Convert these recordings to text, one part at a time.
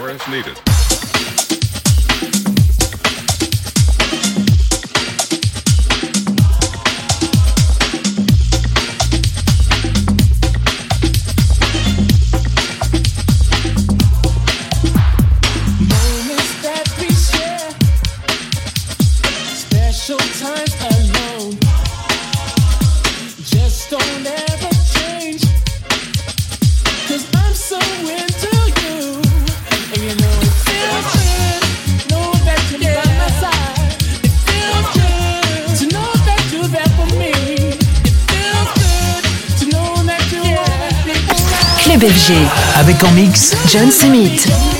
or as needed. Avec en mix John Smith.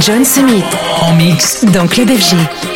John Smith. En mix. Dans Club FG.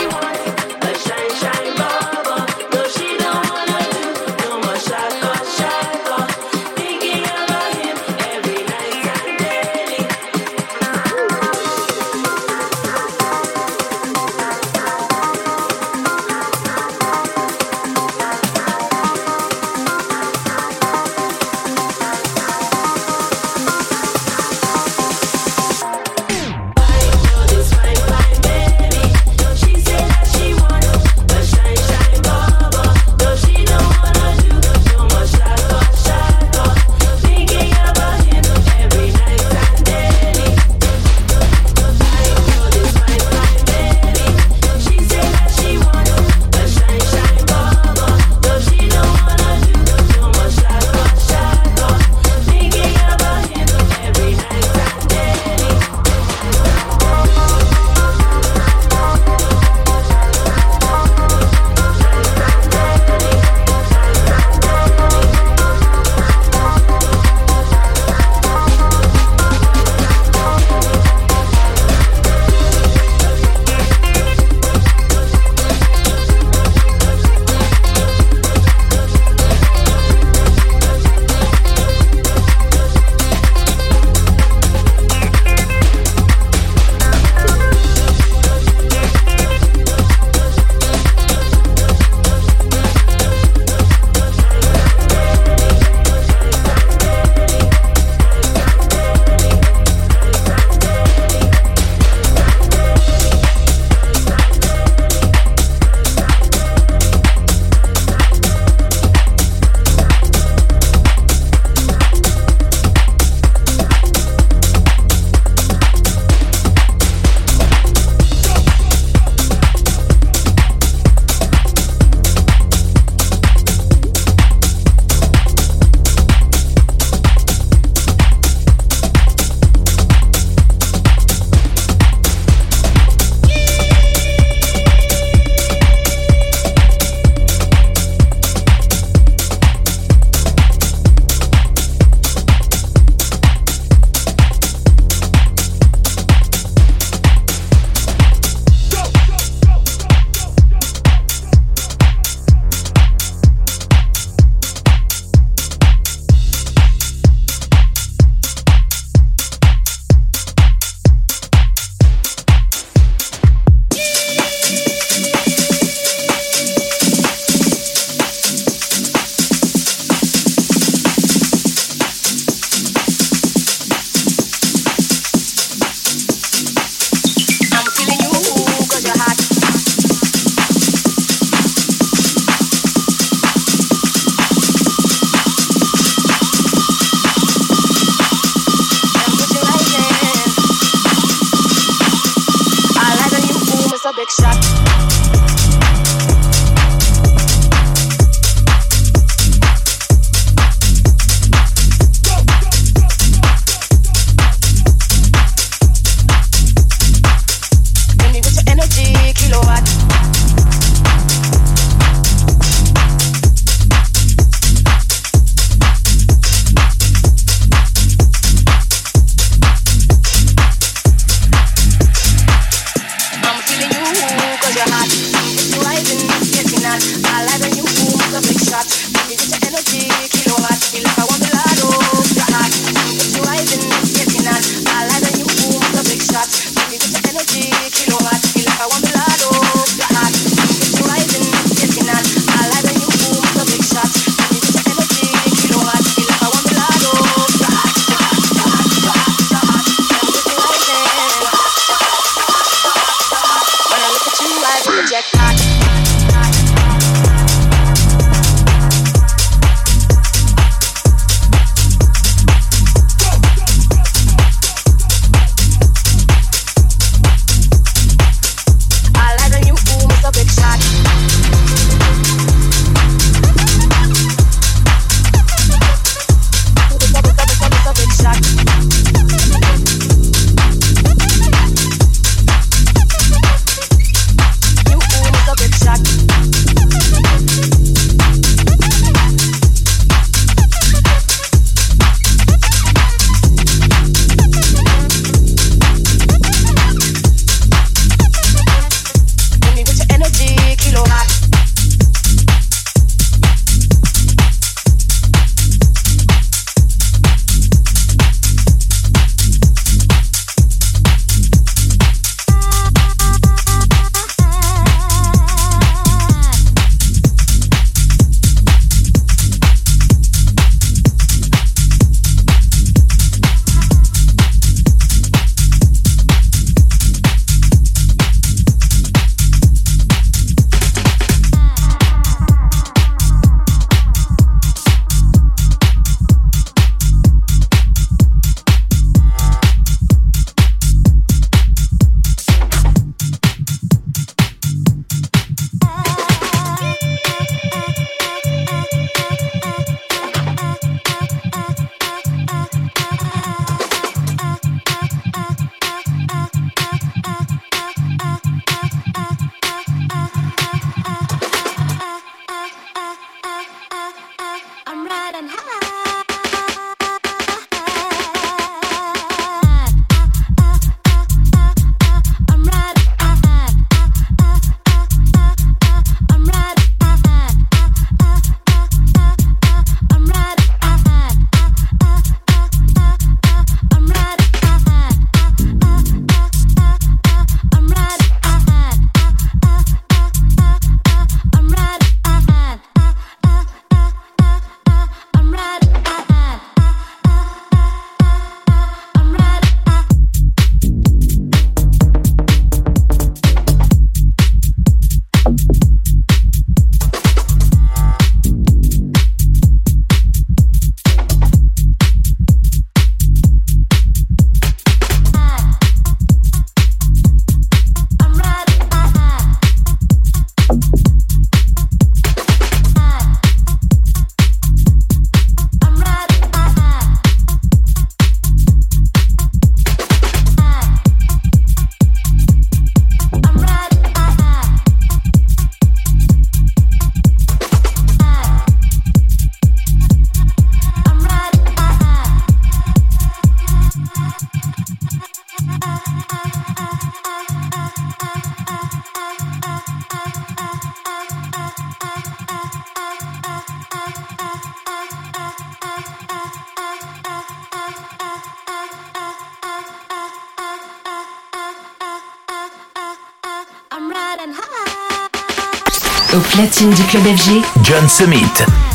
Platine du club FG. John Summit.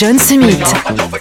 John Summit.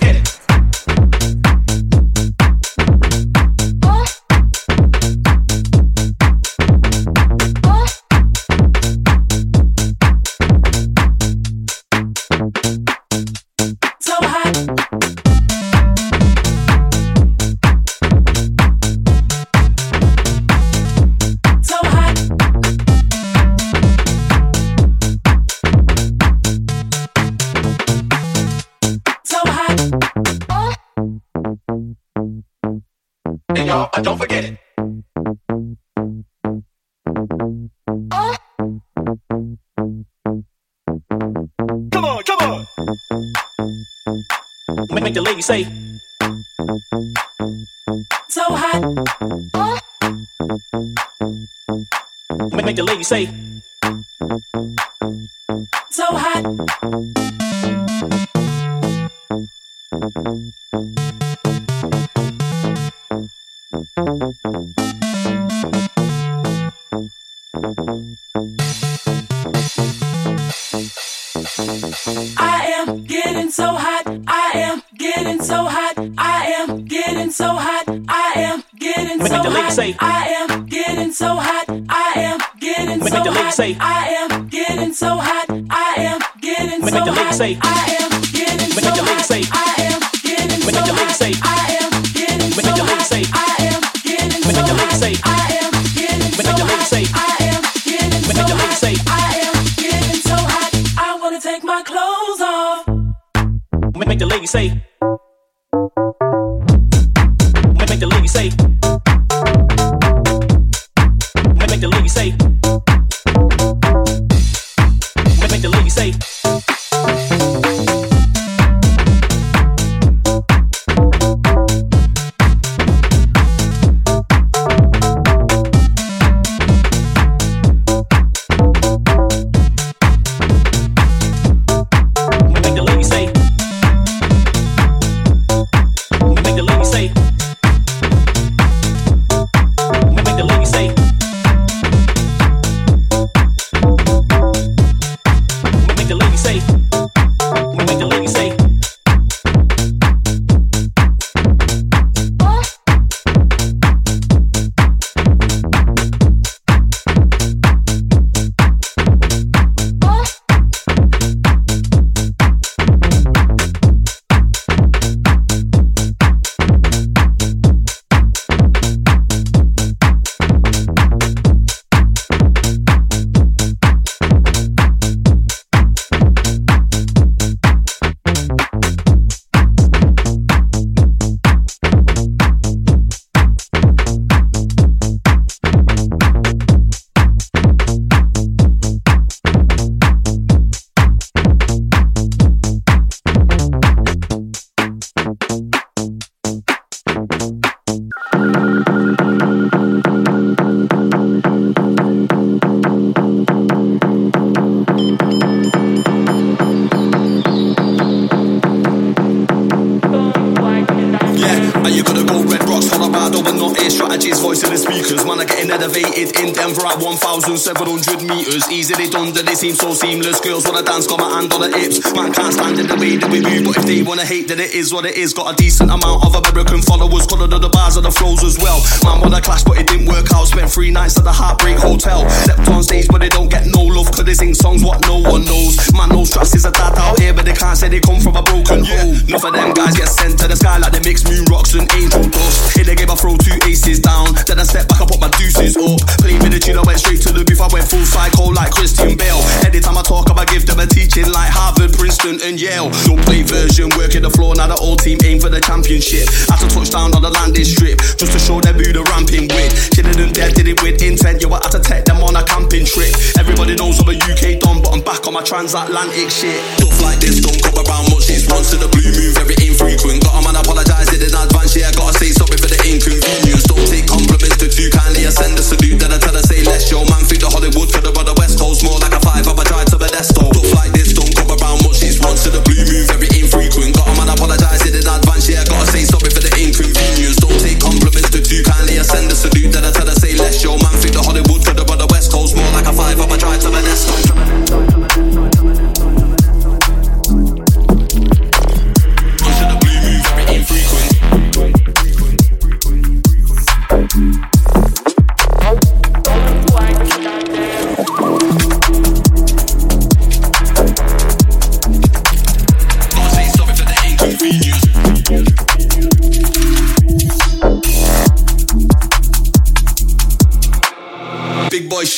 Make, make the lady say. So hot. Make, make the lady say. Seem so seamless. Girls wanna dance, got my hand on the hips. Man can't stand it the way that we move, but if they wanna hate, then it is what it is. Got a decent amount of American followers, colored of the bars of the flows as well. Man wanna clash, but it didn't work out. Spent three nights at the Heartbreak Hotel. Stepped on stage, but they don't get no love, cause they sing songs what no one knows. Man knows trust is a dad out here, but they can't say they come from a broken home. Enough of them guys get sent to the sky like they mix moon rocks and angel dust. Hit the game, I throw two aces down. Then I step back, I put my deuces up. Play me the tune, I went straight to the booth, I went full psycho like Christian Bale. Anytime I talk, I give them a teaching like Harvard, Princeton, and Yale. Don't play version, working the floor, now the old team aim for the championship. Had to touch down on the landing strip, just to show them who the ramping with. She didn't dare, did it with intent, you were had to take them on a camping trip. Everybody knows I'm a UK don, but I'm back on my transatlantic shit. Stuff like this don't come around much, these once to the blue move, very infrequent. Got a man apologize in advance, yeah, I gotta say sorry for the inconvenience. Don't take compliments too kindly, I send a salute, then I tell her say less. Yo, man, think the Hollywood for the brother West Coast, more like a five up, I tried to Modesto. Like much, to the blue move, very infrequent. Got a man apologize in advance, yeah, gotta say sorry for the inconvenience. Don't take compliments too kindly, I send a salute, then I tell her say less. Yo, man, think the Hollywood for the brother West Coast, more like a five up, I tried to Modesto.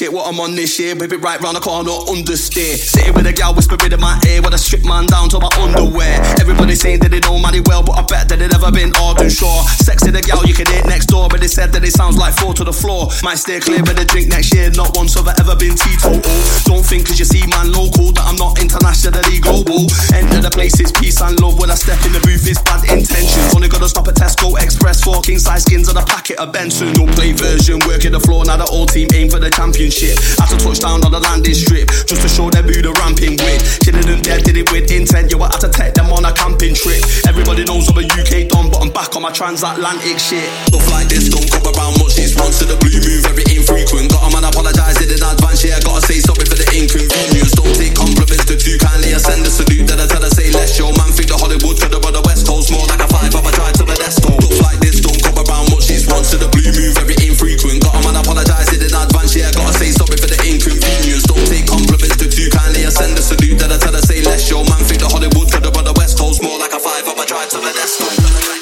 Shit, what I'm on this year. Whip it right round the corner, understeer. Sitting with a gal whispering in my ear, with I strip man down to my underwear. Everybody saying that they know money well, but I bet that they never been hard and sure. Sex to the gal you can hit next door, but they said that it sounds like four to the floor. Might stay clear of the drink next year, not once have I ever been teetotal. Don't think cause you see man local that I'm not internationally global. Enter the place, it's peace and love. When I step in the booth, it's bad intentions. Only gotta stop at Tesco Express, four king size skins and a packet of Benson. Don't play version, working the floor, now the whole team aim for the championship. After touchdown on the landing strip, just to show them who the ramping with. Killing them dead, did it with intent. You were had to take them on a camping trip. Everybody knows I'm a UK don, but I'm back on my transatlantic shit. Stuff like this don't come around much. This once to the blue move, very infrequent. Got a man apologise in advance. Yeah, I gotta say sorry for the inconvenience. Don't take compliments to too kindly. I send a salute, then I tell her say less. Yo, man, think the Hollywood to the West Coast more like a five. I've tried to the desk. Stuff like this don't come around much. This once to the blue advance. Yeah, gotta say sorry for the inconvenience. Don't take compliments too kindly. I send a salute, that I tell her say less. Yo, man, think the Hollywood to the brother West Coast more like a five. I've tried to the desk.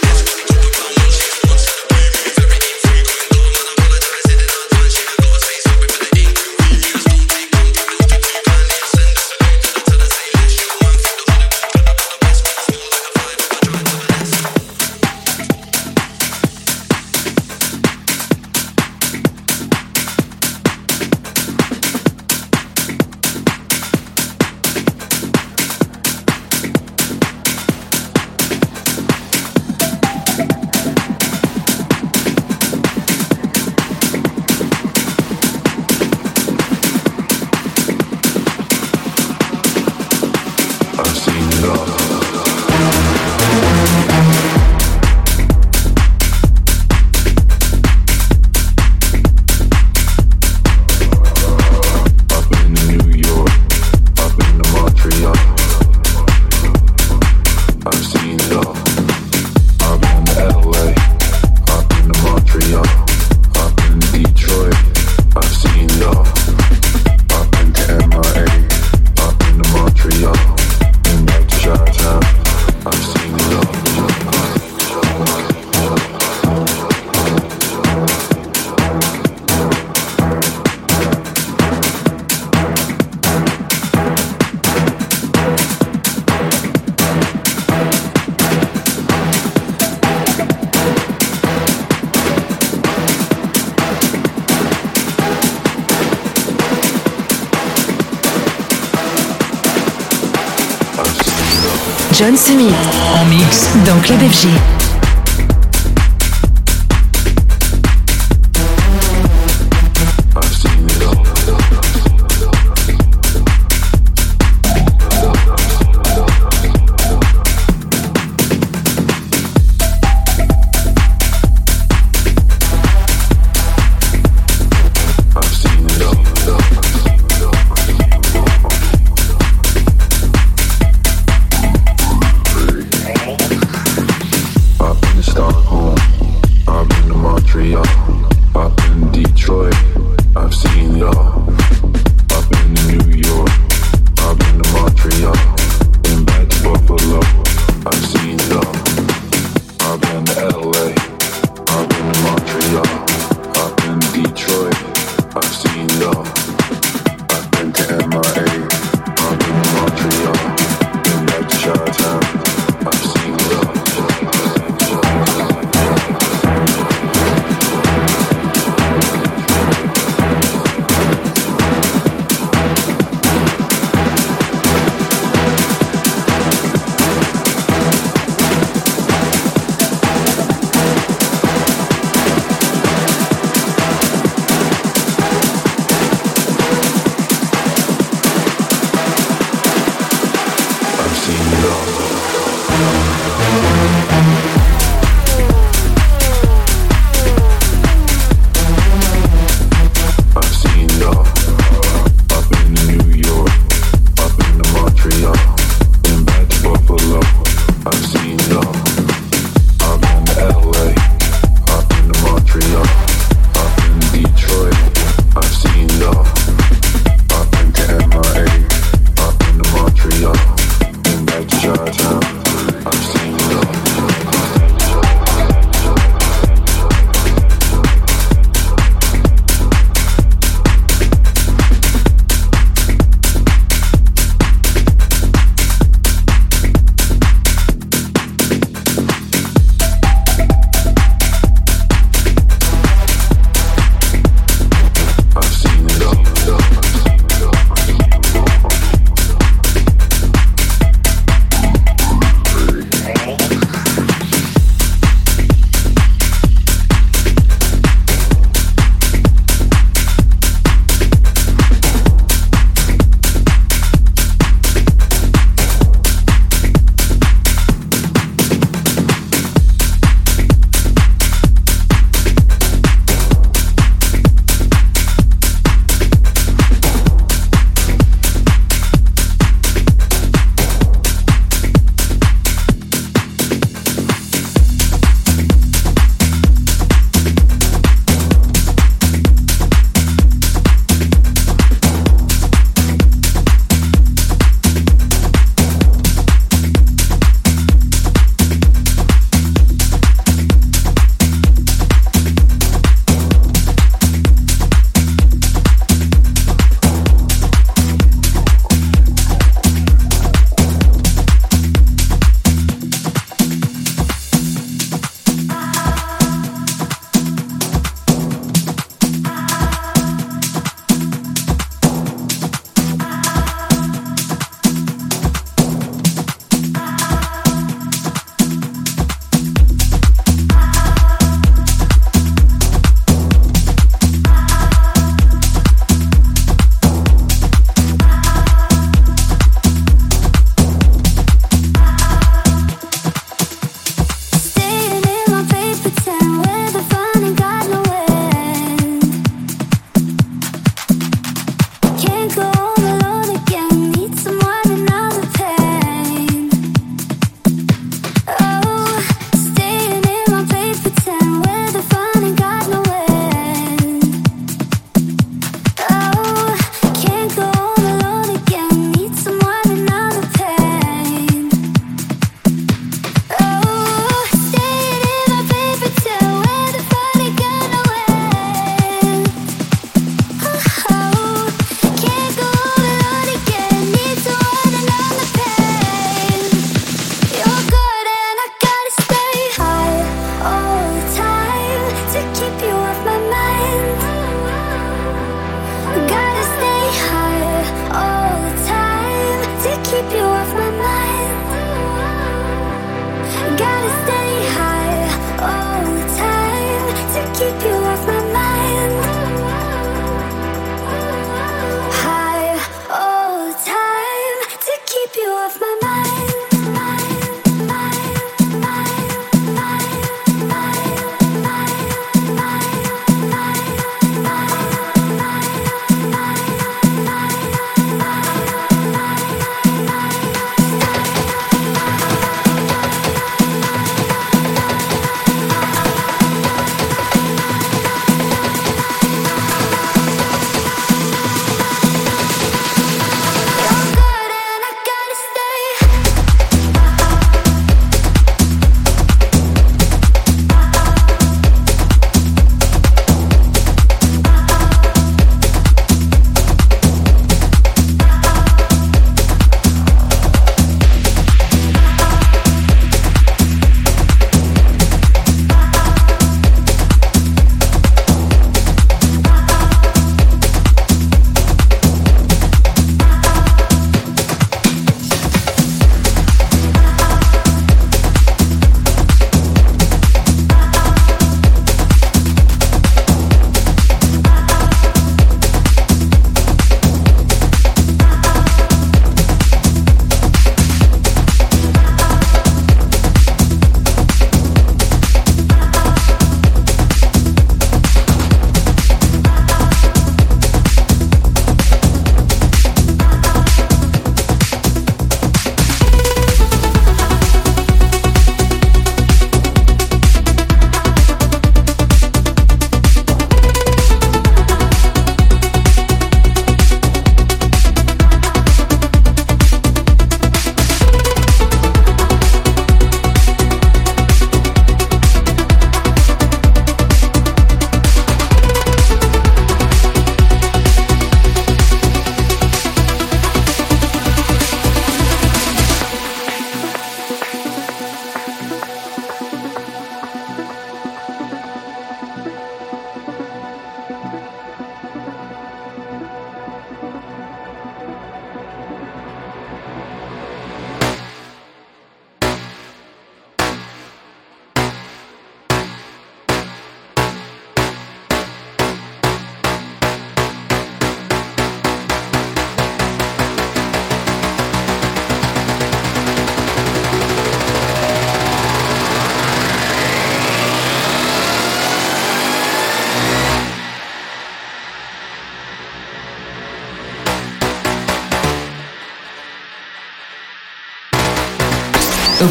Kebevři.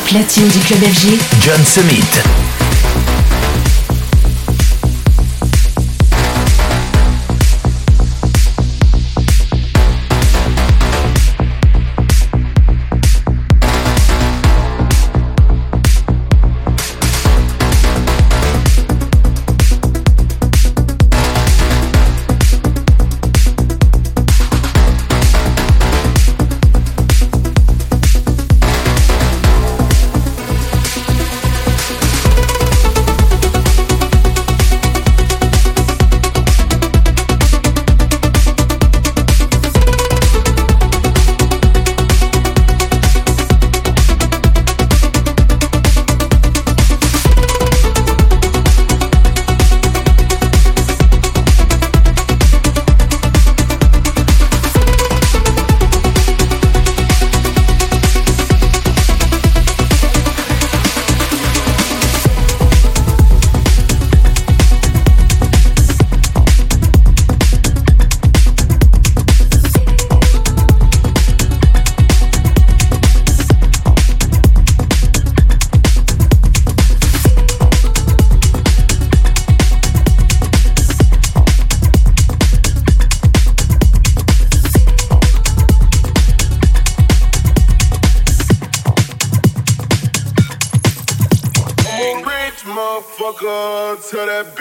platine du club FG, John Summit.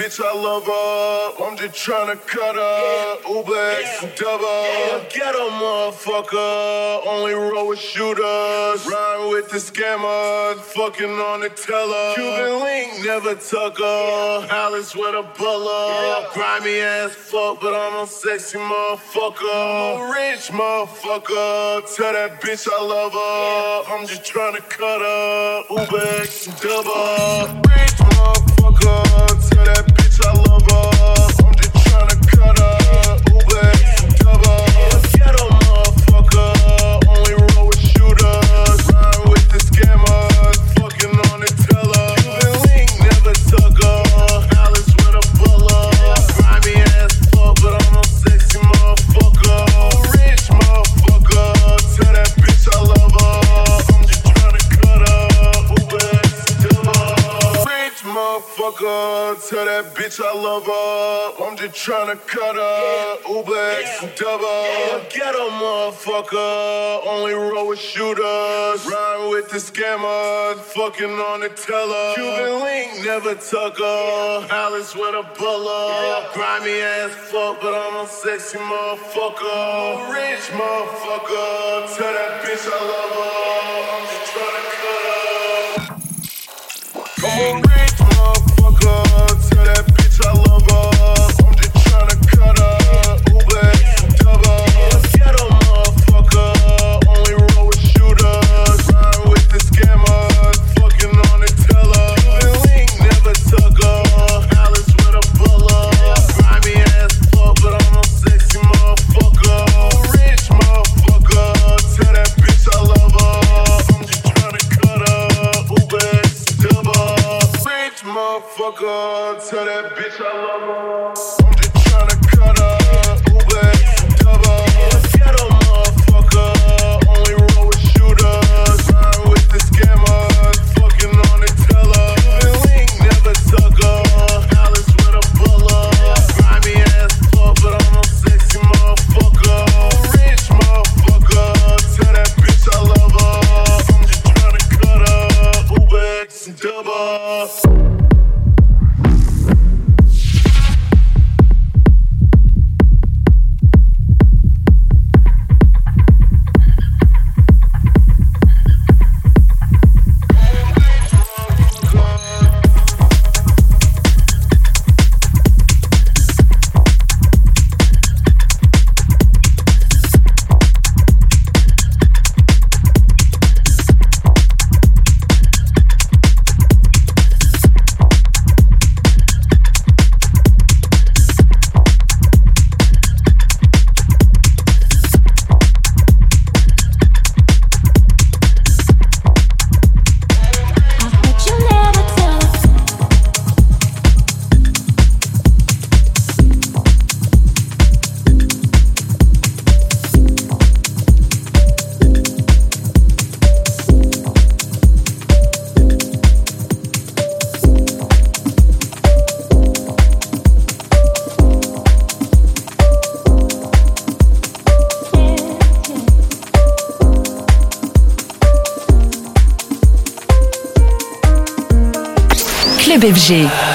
Au platine du club FG, John Summit. tryna cut her. Uber X and double. Get a motherfucker. Only roll with shooters. Rhyme with the scammers. Fucking on the teller. Cuban link, never tuck her. Alice with a butler. Grimy ass fuck, but I'm a sexy motherfucker. I'm A rich motherfucker. Tell that bitch I love her. I'm just tryna cut her. Uber X double. Rich motherfucker. That bitch I love her. I'm just tryna cut her. Uber X and double. Get a motherfucker. Only roll with shooters. Rhyme with the scammers. Fucking on the teller. Cuban link, never tuck her. Alice with a butler. Grimy ass fuck, but I'm a sexy motherfucker. Mm-hmm. Rich motherfucker. Tell that bitch I love her. I'm just tryna cut her. Come on,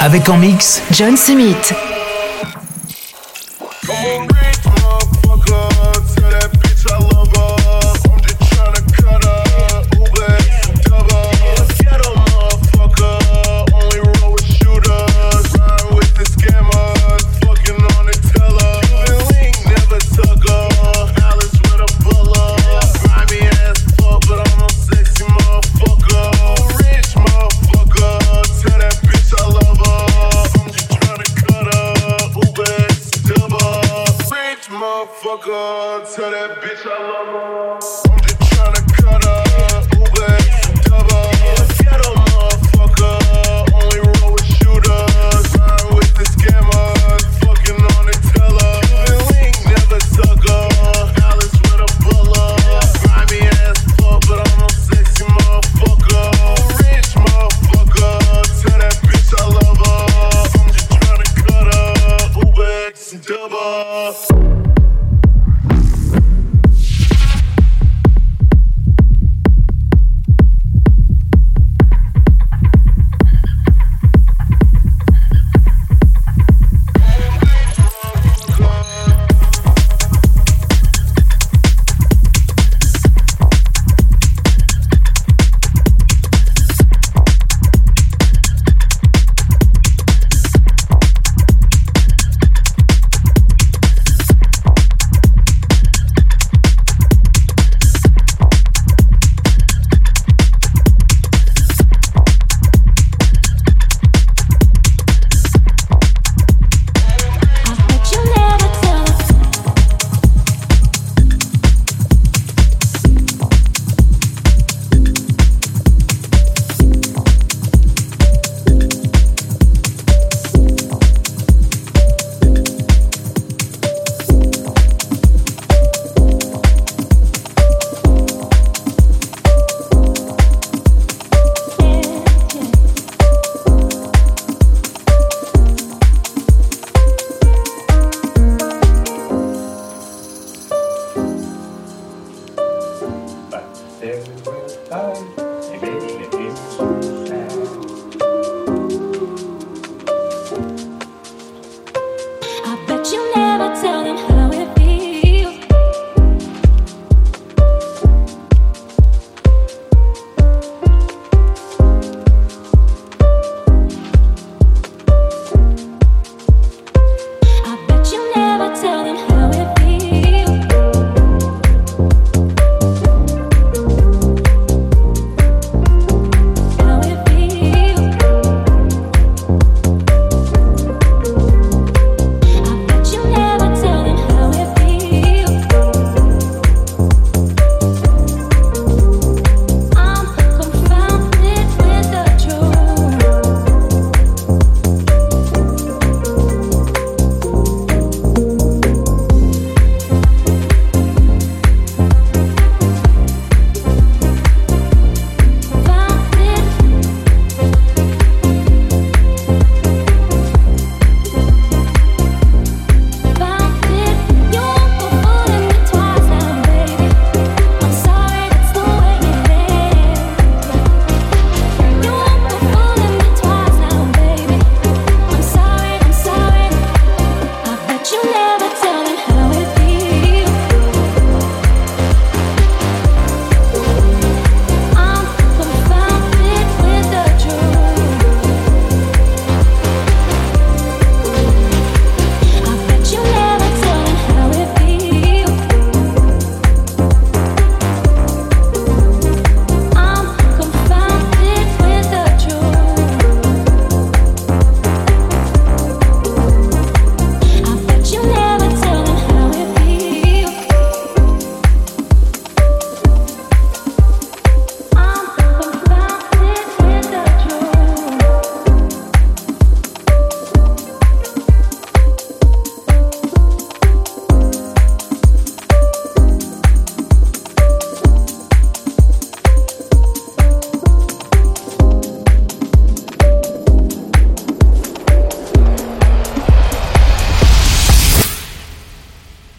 Avec en mix, John Smith.